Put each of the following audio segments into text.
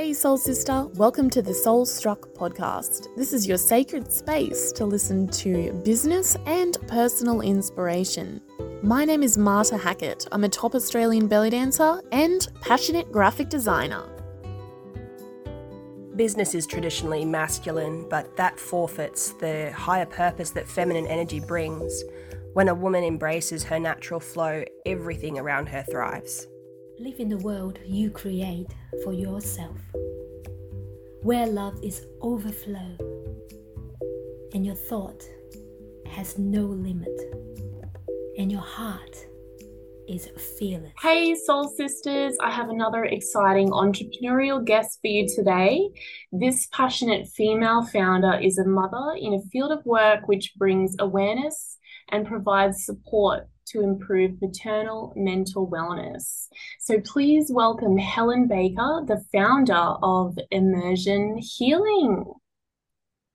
Hey, Soul Sister, welcome to the Sol Struck podcast. This is your sacred space to listen to business and personal inspiration. My name is Marta Hackett. I'm a top Australian belly dancer and passionate graphic designer. Business is traditionally masculine, but that forfeits the higher purpose that feminine energy brings. When a woman embraces her natural flow, everything around her thrives. Live in the world you create for yourself, where love is overflow and your thought has no limit and your heart is fearless. Hey, Soul Sisters, I have another exciting entrepreneurial guest for you today. This passionate female founder is a mother in a field of work which brings awareness and provides support to improve maternal mental wellness. So please welcome Helen Baker, the founder of Immersion Healing.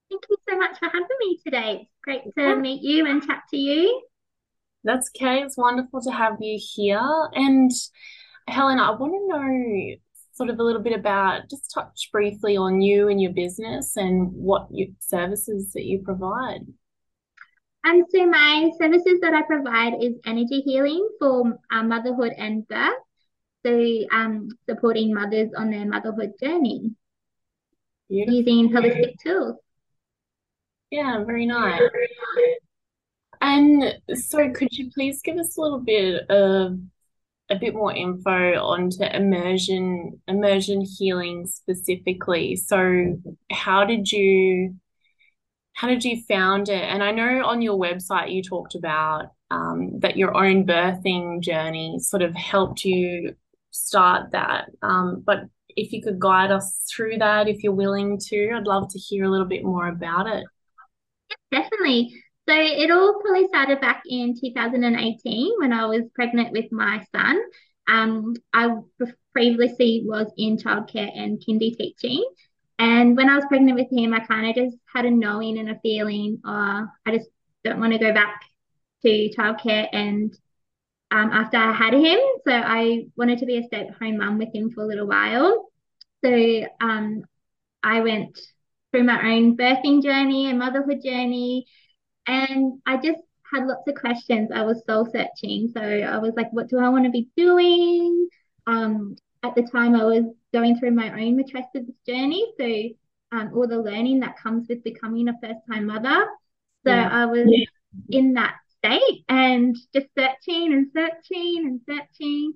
Thank you so much for having me today. It's great to meet you and chat to you. That's okay. It's wonderful to have you here. And Helen, I want to know sort of a little bit about just touch briefly on you and your business and what your services that you provide. Um, so my services that I provide is energy healing for uh, motherhood and birth. So um, supporting mothers on their motherhood journey using holistic tools. Yeah, very nice. And so could you please give us a little bit of a bit more info onto immersion immersion healing specifically. So how did you how did you found it? And I know on your website you talked about um, that your own birthing journey sort of helped you start that. Um, but if you could guide us through that, if you're willing to, I'd love to hear a little bit more about it. Definitely. So it all probably started back in 2018 when I was pregnant with my son. Um, I previously was in childcare and kindy teaching. And when I was pregnant with him, I kind of just had a knowing and a feeling, oh, I just don't want to go back to childcare. And um, after I had him, so I wanted to be a stay at home mum with him for a little while. So um, I went through my own birthing journey and motherhood journey. And I just had lots of questions. I was soul searching. So I was like, what do I want to be doing? Um, at the time, I was going through my own matrescence journey. So um, all the learning that comes with becoming a first time mother. So yeah. I was yeah. in that state and just searching and searching and searching.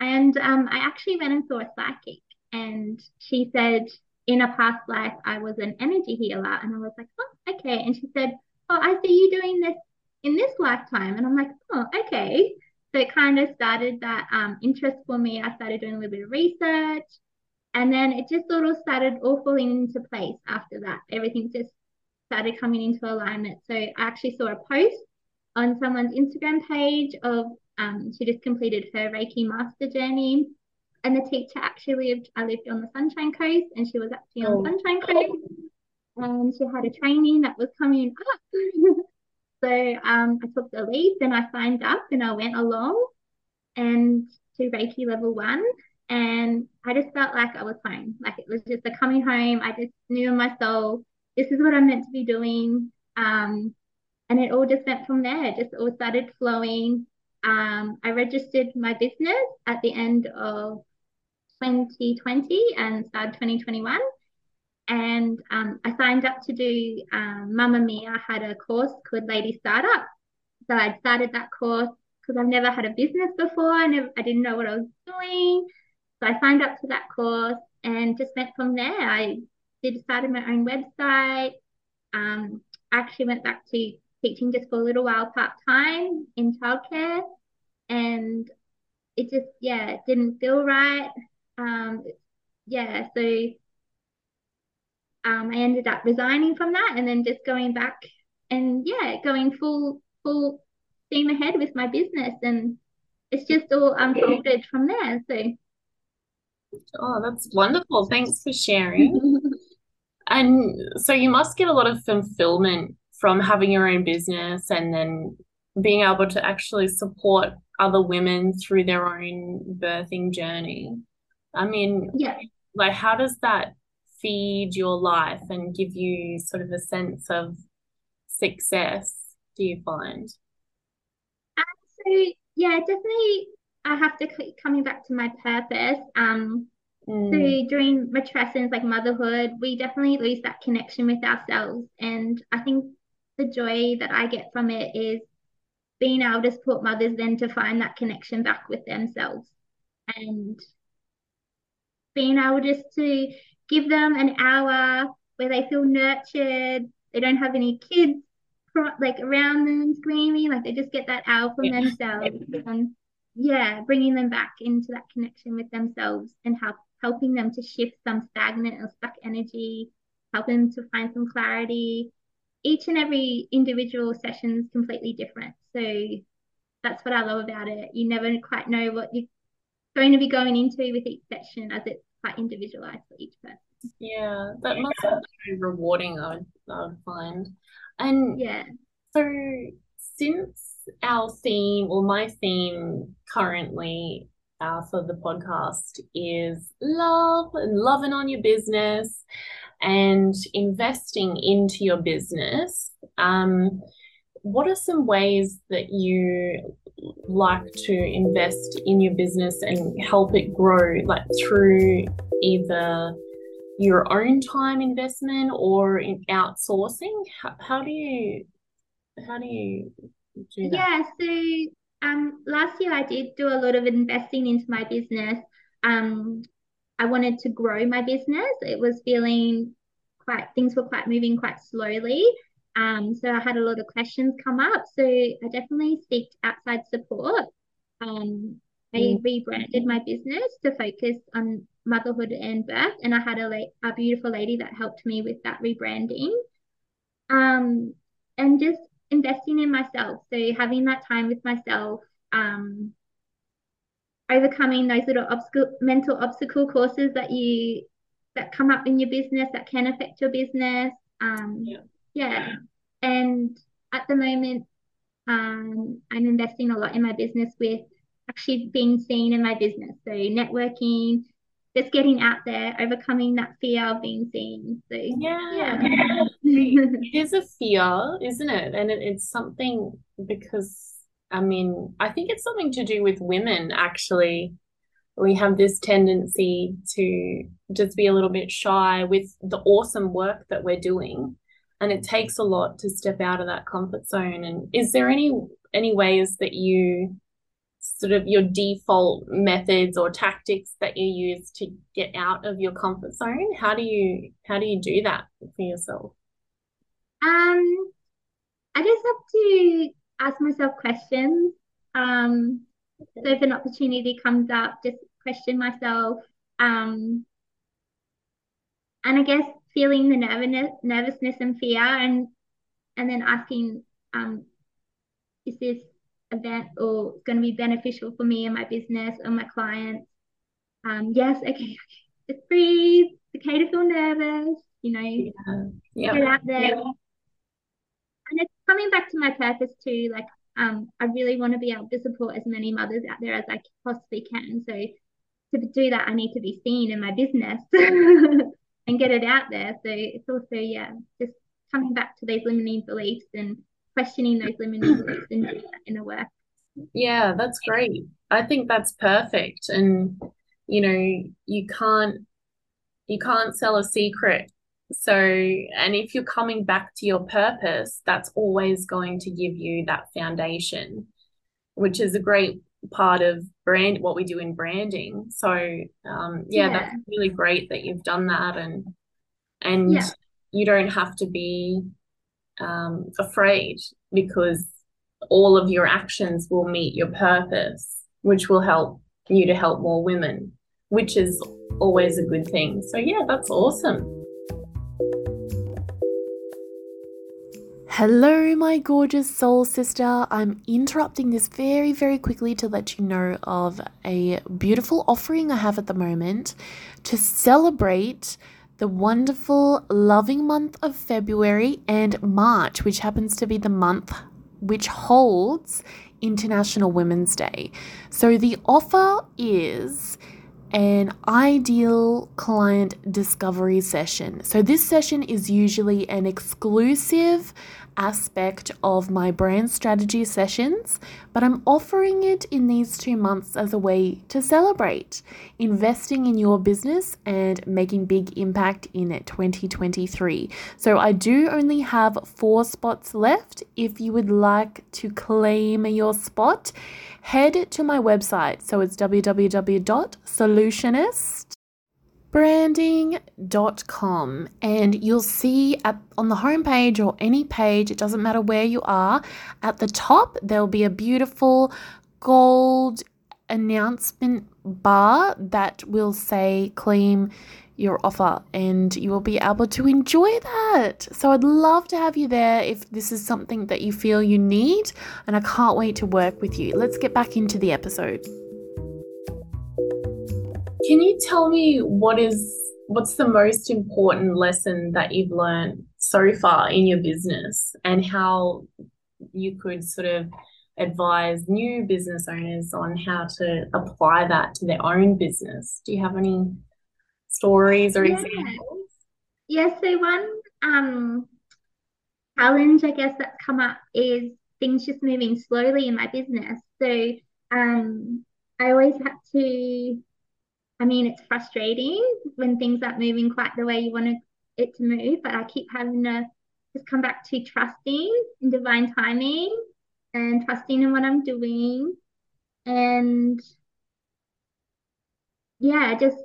And um, I actually went and saw a psychic, and she said, in a past life, I was an energy healer. And I was like, oh, okay. And she said, oh, I see you doing this in this lifetime. And I'm like, oh, okay. So it kind of started that um, interest for me. I started doing a little bit of research. And then it just sort of started all falling into place after that. Everything just started coming into alignment. So I actually saw a post on someone's Instagram page of um, she just completed her Reiki master journey. And the teacher actually lived, I lived on the Sunshine Coast and she was actually on oh. Sunshine Coast. And she had a training that was coming up. so um, I took the lead and I signed up and I went along and to Reiki level one and I just felt like I was home. Like it was just a coming home. I just knew in my soul, this is what I'm meant to be doing. Um, and it all just went from there. It just all started flowing. Um, I registered my business at the end of 2020 and started 2021. And um, I signed up to do um, Mamamia had a course called Lady Startup. So I started that course because I've never had a business before. I never, I didn't know what I was doing. I signed up to that course and just went from there. I did started my own website. Um, actually went back to teaching just for a little while part time in childcare, and it just yeah it didn't feel right. Um, yeah, so um, I ended up resigning from that and then just going back and yeah, going full full steam ahead with my business and it's just all unfolded from there. So Oh, that's wonderful. Thanks for sharing. and so you must get a lot of fulfillment from having your own business and then being able to actually support other women through their own birthing journey. I mean, yeah. like how does that feed your life and give you sort of a sense of success, do you find? Um, so yeah, definitely I have to keep coming back to my purpose. Um, mm. so during matrescence, like motherhood, we definitely lose that connection with ourselves. And I think the joy that I get from it is being able to support mothers then to find that connection back with themselves and being able just to give them an hour where they feel nurtured they don't have any kids like around them screaming like they just get that hour from yeah. themselves and yeah bringing them back into that connection with themselves and help helping them to shift some stagnant or stuck energy helping them to find some clarity each and every individual session is completely different. So that's what I love about it. You never quite know what you're going to be going into with each session as it's quite individualized for each person. Yeah, that must be rewarding, I would, I would find. And yeah, so since our theme or my theme currently uh, for the podcast is love and loving on your business and investing into your business, um, what are some ways that you like to invest in your business and help it grow, like through either your own time investment or in outsourcing? How, how do you how do you Yeah, so um, last year I did do a lot of investing into my business. Um, I wanted to grow my business. It was feeling quite things were quite moving quite slowly. Um, so I had a lot of questions come up. So I definitely seeked outside support. Um, I mm. rebranded my business to focus on motherhood and birth, and I had a, la- a beautiful lady that helped me with that rebranding. Um, and just investing in myself. So having that time with myself, um, overcoming those little obstacle, mental obstacle courses that you that come up in your business that can affect your business. Um, yeah. yeah. And at the moment, um, I'm investing a lot in my business with actually being seen in my business. So networking, just getting out there, overcoming that fear of being seen. So yeah, yeah. it is a fear, isn't it? And it, it's something because I mean, I think it's something to do with women actually. We have this tendency to just be a little bit shy with the awesome work that we're doing. And it takes a lot to step out of that comfort zone. And is there any any ways that you sort of your default methods or tactics that you use to get out of your comfort zone? How do you how do you do that for yourself um i just have to ask myself questions um so if an opportunity comes up, just question myself. Um, and I guess feeling the nervousness, nervousness and fear, and and then asking, um, is this event or going to be beneficial for me and my business or my clients? Um, yes, okay, okay. just breathe. It's okay to feel nervous. You know, yeah. Yeah. get out there. Yeah. Coming back to my purpose too. Like um, I really want to be able to support as many mothers out there as I possibly can. So to do that, I need to be seen in my business and get it out there. So it's also, yeah, just coming back to those limiting beliefs and questioning those limiting beliefs and doing that inner work. Yeah, that's great. I think that's perfect. And you know, you can't you can't sell a secret so, and if you're coming back to your purpose, that's always going to give you that foundation, which is a great part of brand what we do in branding. So, um, yeah, yeah. that's really great that you've done that, and and yeah. you don't have to be um, afraid because all of your actions will meet your purpose, which will help you to help more women, which is always a good thing. So, yeah, that's awesome. Hello, my gorgeous soul sister. I'm interrupting this very, very quickly to let you know of a beautiful offering I have at the moment to celebrate the wonderful, loving month of February and March, which happens to be the month which holds International Women's Day. So the offer is an ideal client discovery session. So, this session is usually an exclusive aspect of my brand strategy sessions, but I'm offering it in these two months as a way to celebrate investing in your business and making big impact in 2023. So I do only have four spots left. If you would like to claim your spot, head to my website. So it's www.solutionist branding.com and you'll see on the homepage or any page, it doesn't matter where you are, at the top there'll be a beautiful gold announcement bar that will say claim your offer and you will be able to enjoy that. So I'd love to have you there if this is something that you feel you need and I can't wait to work with you. Let's get back into the episode. Can you tell me what is what's the most important lesson that you've learned so far in your business and how you could sort of advise new business owners on how to apply that to their own business? Do you have any stories or yeah. examples? Yeah, so one um challenge I guess that's come up is things just moving slowly in my business. So um I always had to I mean, it's frustrating when things aren't moving quite the way you want it to move, but I keep having to just come back to trusting in divine timing and trusting in what I'm doing. And yeah, just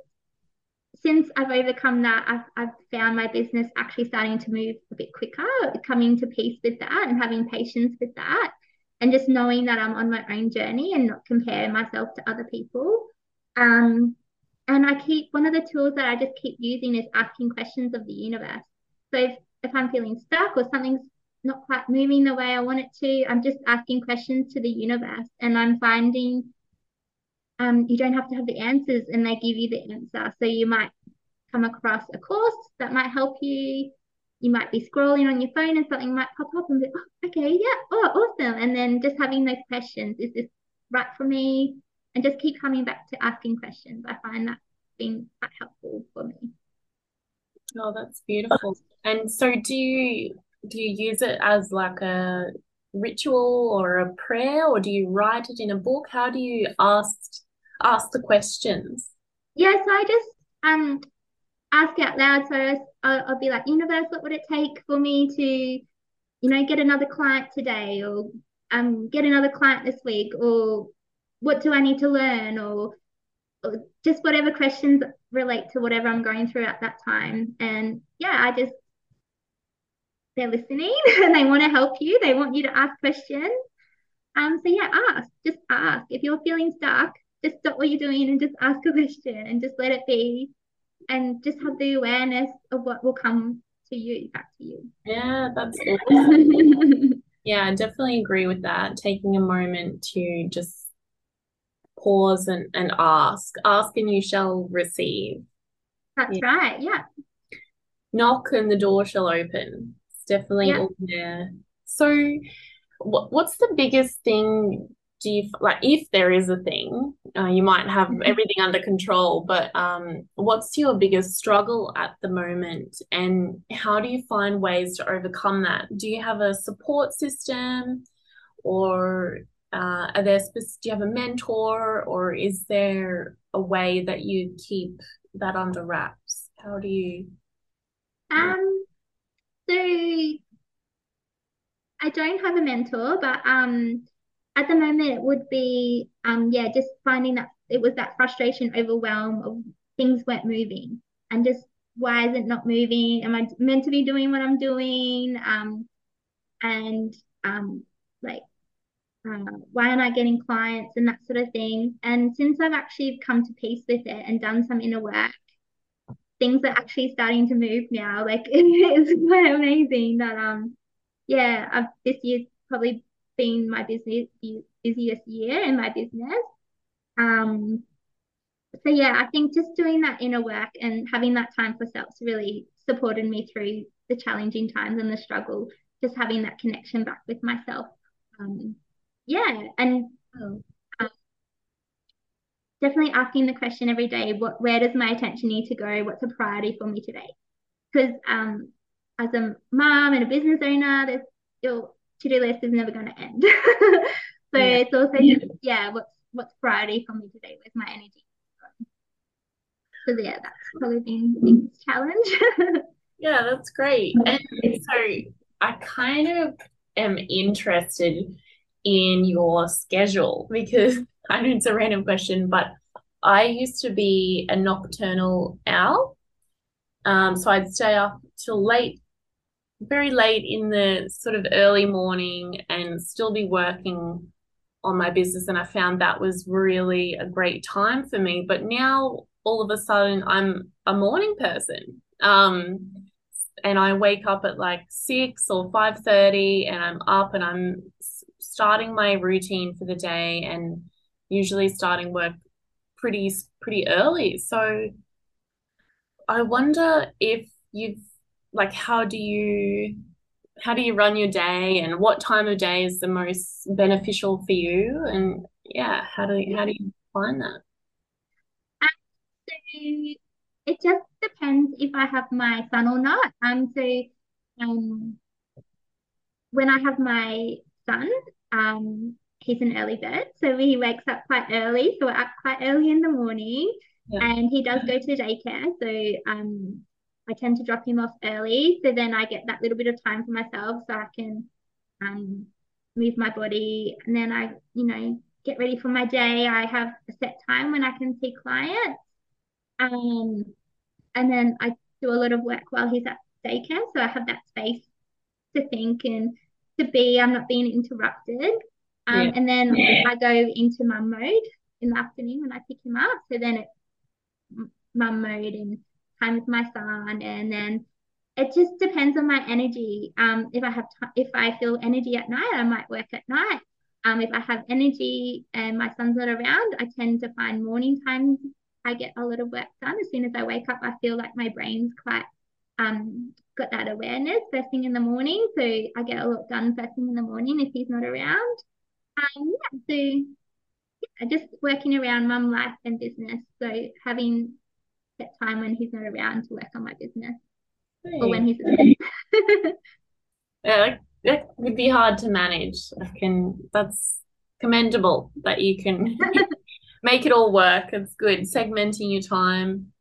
since I've overcome that, I've, I've found my business actually starting to move a bit quicker, coming to peace with that and having patience with that. And just knowing that I'm on my own journey and not compare myself to other people. Um, and I keep one of the tools that I just keep using is asking questions of the universe. So if, if I'm feeling stuck or something's not quite moving the way I want it to, I'm just asking questions to the universe and I'm finding um, you don't have to have the answers and they give you the answer. So you might come across a course that might help you. You might be scrolling on your phone and something might pop up and be, oh, okay, yeah, oh, awesome. And then just having those questions, is this right for me? And just keep coming back to asking questions. I find that being quite helpful for me. Oh, that's beautiful. And so do you do you use it as like a ritual or a prayer or do you write it in a book? How do you ask ask the questions? Yeah, so I just um ask out loud. So I'll, I'll be like, universe, what would it take for me to, you know, get another client today or um get another client this week or what do I need to learn or, or just whatever questions relate to whatever I'm going through at that time. And yeah, I just they're listening and they want to help you. They want you to ask questions. Um, so yeah, ask, just ask. If you're feeling stuck, just stop what you're doing and just ask a question and just let it be and just have the awareness of what will come to you back to you. Yeah, that's awesome. yeah, I definitely agree with that. Taking a moment to just pause and, and ask. Ask and you shall receive. That's yeah. right. Yeah. Knock and the door shall open. It's definitely yeah. all there. So, what, what's the biggest thing do you like if there is a thing uh, you might have mm-hmm. everything under control but um, what's your biggest struggle at the moment and how do you find ways to overcome that do you have a support system or uh, are there do you have a mentor or is there a way that you keep that under wraps? How do you um so i don't have a mentor but um at the moment it would be um yeah just finding that it was that frustration overwhelm of things weren't moving. And just why is it not moving? Am i meant to be doing what i'm doing? Um and um like uh, why am I getting clients and that sort of thing. And since I've actually come to peace with it and done some inner work, things are actually starting to move now. Like it's quite amazing that um yeah, I've this year's probably been my business busiest year in my business. Um so yeah, I think just doing that inner work and having that time for self really supported me through the challenging times and the struggle, just having that connection back with myself. Um, yeah and um, definitely asking the question every day, what where does my attention need to go? What's a priority for me today? Because um, as a mom and a business owner, there's your to-do list is never going to end. so yeah. it's also just yeah, what's what's priority for me today? Where's my energy? So yeah, that's probably been the biggest challenge. yeah, that's great. And so I kind of am interested in your schedule because I know it's a random question, but I used to be a nocturnal owl. Um, so I'd stay up till late, very late in the sort of early morning and still be working on my business. And I found that was really a great time for me. But now all of a sudden I'm a morning person. Um, and I wake up at like six or five thirty, and I'm up and I'm starting my routine for the day, and usually starting work pretty pretty early. So I wonder if you've like how do you how do you run your day and what time of day is the most beneficial for you and yeah how do you, how do you find that it just depends if I have my son or not. Um, so um, when I have my son, um, he's an early bird, so he wakes up quite early. So we're up quite early in the morning, yeah. and he does go to daycare. So um, I tend to drop him off early, so then I get that little bit of time for myself, so I can um move my body, and then I, you know, get ready for my day. I have a set time when I can see clients. Um, and then I do a lot of work while he's at daycare. So I have that space to think and to be, I'm not being interrupted. Um, yeah. And then I go into mum mode in the afternoon when I pick him up. So then it's mum mode and time with my son. And then it just depends on my energy. Um, if I have t- if I feel energy at night, I might work at night. Um, if I have energy and my son's not around, I tend to find morning times I get a lot of work done. As soon as I wake up, I feel like my brain's quite um, got that awareness first thing in the morning. So I get a lot done first thing in the morning if he's not around. Um, yeah, so yeah, just working around mum life and business. So having that time when he's not around to work on my business hey. or when he's yeah, that, that would be hard to manage. I can. That's commendable that you can make it all work. It's good. Segmenting your time.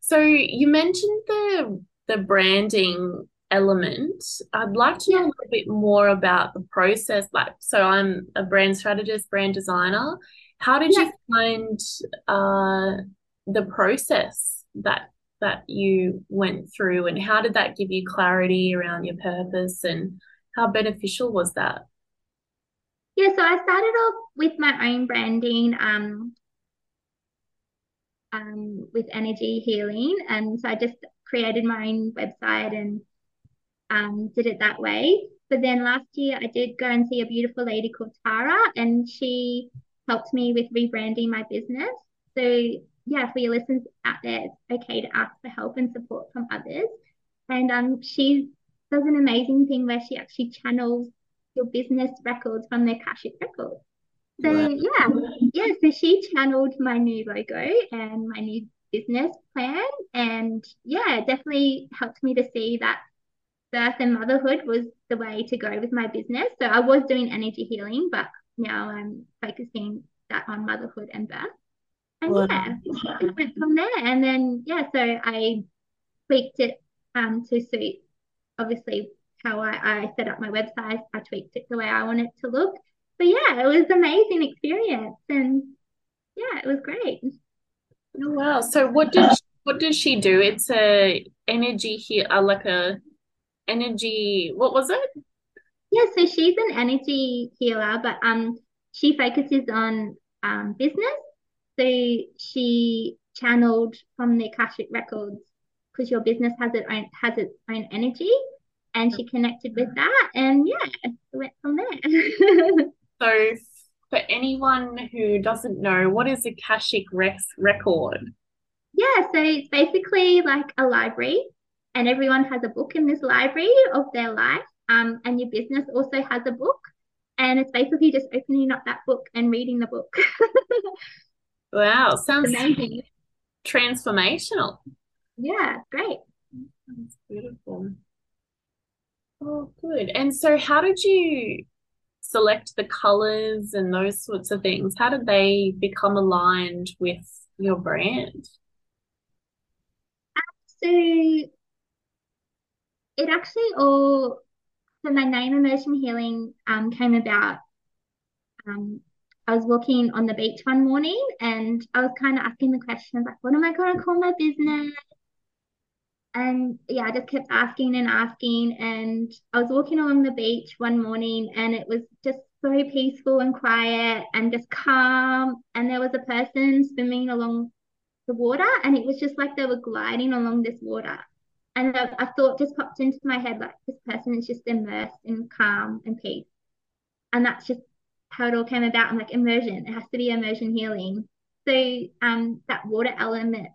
So you mentioned the the branding element. I'd like to know a little bit more about the process. Like, so I'm a brand strategist, brand designer. How did yeah. you find uh, the process that that you went through, and how did that give you clarity around your purpose, and how beneficial was that? Yeah, so I started off with my own branding. Um, um, with energy healing. And so I just created my own website and um, did it that way. But then last year I did go and see a beautiful lady called Tara, and she helped me with rebranding my business. So yeah, for your listeners out there, it's okay to ask for help and support from others. And um, she does an amazing thing where she actually channels your business records from their Akashic records. So yeah, yeah. So she channeled my new logo and my new business plan, and yeah, it definitely helped me to see that birth and motherhood was the way to go with my business. So I was doing energy healing, but now I'm focusing that on motherhood and birth. And wow. yeah, it went from there. And then yeah, so I tweaked it um to suit obviously how I, I set up my website. I tweaked it the way I want it to look but yeah, it was amazing experience, and yeah, it was great. Oh wow! So what did she, what does she do? It's a energy here, uh, like a energy. What was it? Yeah, so she's an energy healer, but um, she focuses on um business. So she channeled from the Akashic records because your business has its own has its own energy, and she connected with that, and yeah, it went from there. So, for anyone who doesn't know, what is a Akashic Rex record? Yeah, so it's basically like a library, and everyone has a book in this library of their life. Um, and your business also has a book, and it's basically just opening up that book and reading the book. Wow, sounds amazing. transformational. Yeah, great. That's beautiful. Oh, good. And so how did you select the colors and those sorts of things? How did they become aligned with your brand? So it actually all so my name immersion healing um, came about um, I was walking on the beach one morning and I was kind of asking the questions like, what am I going to call my business? And yeah, I just kept asking and asking. And I was walking along the beach one morning and it was just so peaceful and quiet and just calm. And there was a person swimming along the water and it was just like they were gliding along this water. And a, a thought just popped into my head like, this person is just immersed in calm and peace. And that's just how it all came about. I'm like, immersion, it has to be immersion healing. So um, that water element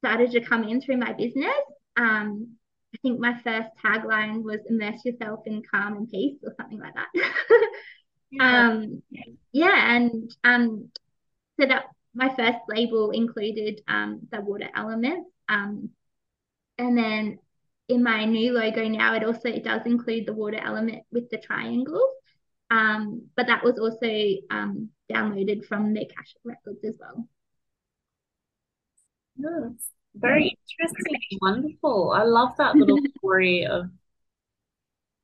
started to come in through my business. Um, I think my first tagline was immerse yourself in calm and peace or something like that. yeah. Um, yeah, and um, so that my first label included um, the water element. Um, and then in my new logo now, it also it does include the water element with the triangles. Um, but that was also um, downloaded from the Akashic Records as well. Yes, very interesting, wonderful. I love that little story of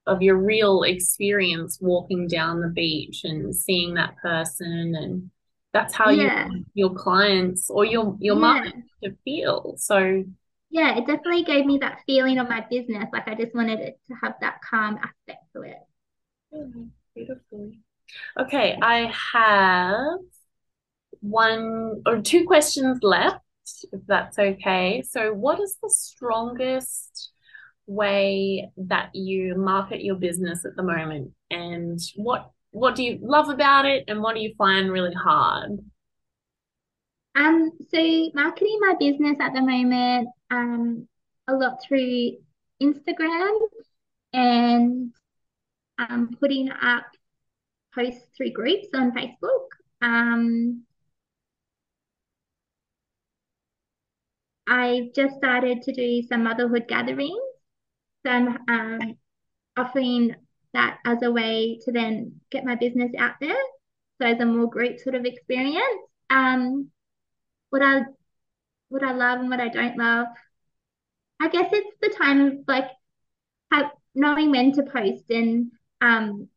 of your real experience walking down the beach and seeing that person and that's how yeah. you your clients or your your yeah. to feel. So yeah, it definitely gave me that feeling of my business. Like I just wanted it to have that calm aspect to it. Mm-hmm. Beautiful. Okay, I have one or two questions left, if that's okay. So, what is the strongest way that you market your business at the moment, and what what do you love about it, and what do you find really hard? Um, so marketing my business at the moment, um, a lot through Instagram and um, putting up posts through groups on Facebook. Um, I just started to do some motherhood gatherings. So I'm um, offering that as a way to then get my business out there. So as a more group sort of experience. Um, what I what I love and what I don't love. I guess it's the time of like knowing when to post and um,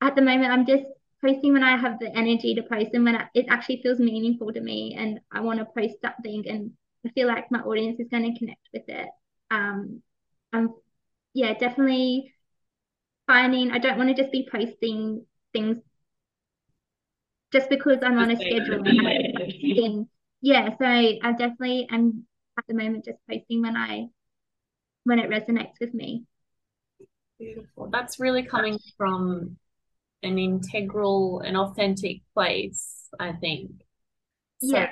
at the moment, I'm just posting when I have the energy to post and when it actually feels meaningful to me and I want to post something and I feel like my audience is going to connect with it. Um, I'm, yeah, definitely finding I don't want to just be posting things just because I'm on a schedule. And yeah, so I definitely am at the moment just posting when I when it resonates with me. Beautiful. That's really coming from an integral and authentic place, I think. So, yeah.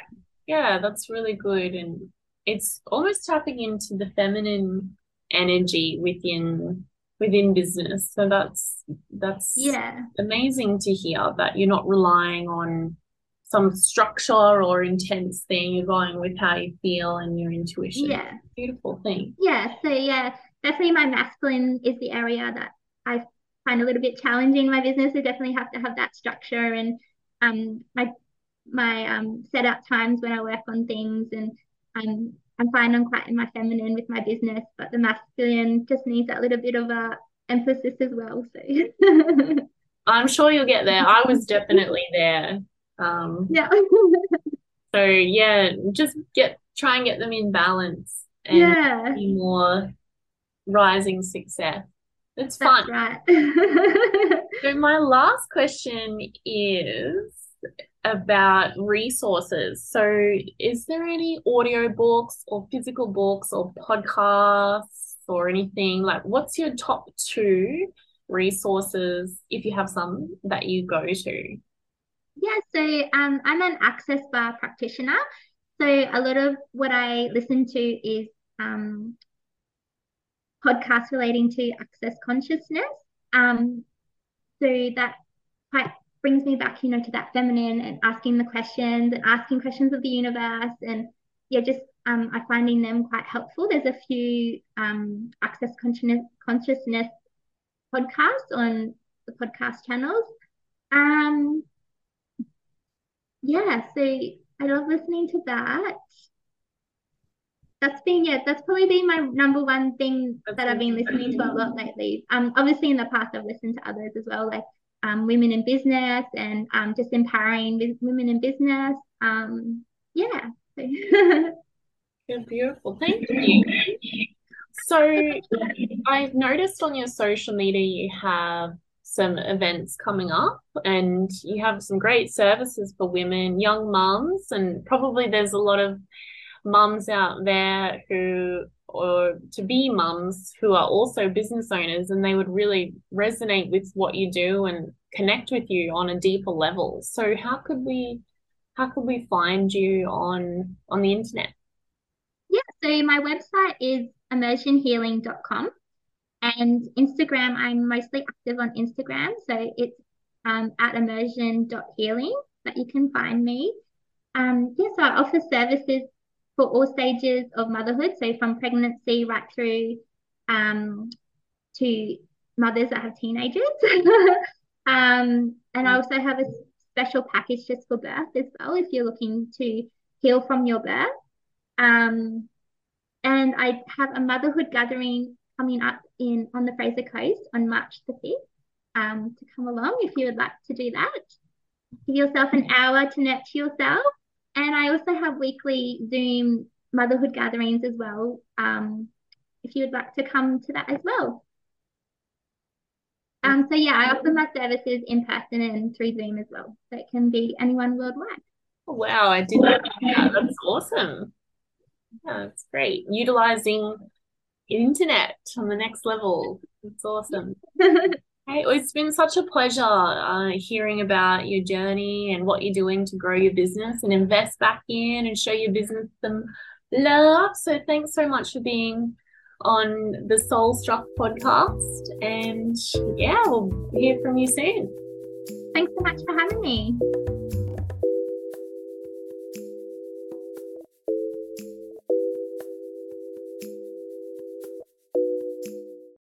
Yeah, that's really good. And it's almost tapping into the feminine energy within within business. So that's that's yeah amazing to hear that you're not relying on some structure or intense thing. You're going with how you feel and your intuition. Yeah. Beautiful thing. Yeah. So yeah, definitely my masculine is the area that I find a little bit challenging in my business. I definitely have to have that structure and um my my um set up times when I work on things and I'm I'm fine I'm quite in my feminine with my business, but the masculine just needs that little bit of a emphasis as well. So I'm sure you'll get there. I was definitely there. Um yeah. so yeah, just get try and get them in balance and yeah. be more rising success. It's That's fun. right. so my last question is about resources. So is there any audio books or physical books or podcasts or anything like what's your top two resources if you have some that you go to? Yeah, so um, I'm an access bar practitioner. So a lot of what I listen to is um, podcast relating to access consciousness. Um, so that quite brings me back, you know, to that feminine and asking the questions and asking questions of the universe and yeah, just um, I finding them quite helpful. There's a few um, access consciousness, consciousness podcasts on the podcast channels. Um, yeah, so I love listening to that. That's been yeah, that's probably been my number one thing that I've been listening to a lot lately. Um, obviously in the past I've listened to others as well, like um, women in business and um, just empowering women in business. Um, yeah. Beautiful. Thank you. So I've noticed on your social media you have some events coming up and you have some great services for women, young mums, and probably there's a lot of mums out there who or to be mums who are also business owners and they would really resonate with what you do and connect with you on a deeper level. So how could we how could we find you on on the internet? Yeah, so my website is immersionhealing.com and Instagram, I'm mostly active on Instagram. So it's um, at immersion.healing that you can find me. Um, yeah, so I offer services for all stages of motherhood. So from pregnancy right through um, to mothers that have teenagers. um, and I also have a special package just for birth as well, if you're looking to heal from your birth. Um, and I have a motherhood gathering coming up in on the Fraser Coast on March the 5th um, to come along if you would like to do that. Give yourself an hour to nurture yourself. And I also have weekly Zoom motherhood gatherings as well. Um, if you would like to come to that as well. Um, so yeah, I offer my services in person and through Zoom as well. So it can be anyone worldwide. Wow, I did that. Yeah, That's awesome. Yeah, that's great. Utilizing internet on the next level. It's awesome. Hey, it's been such a pleasure uh, hearing about your journey and what you're doing to grow your business and invest back in and show your business some love. So, thanks so much for being on the Sol Struck podcast. And yeah, we'll hear from you soon. Thanks so much for having me.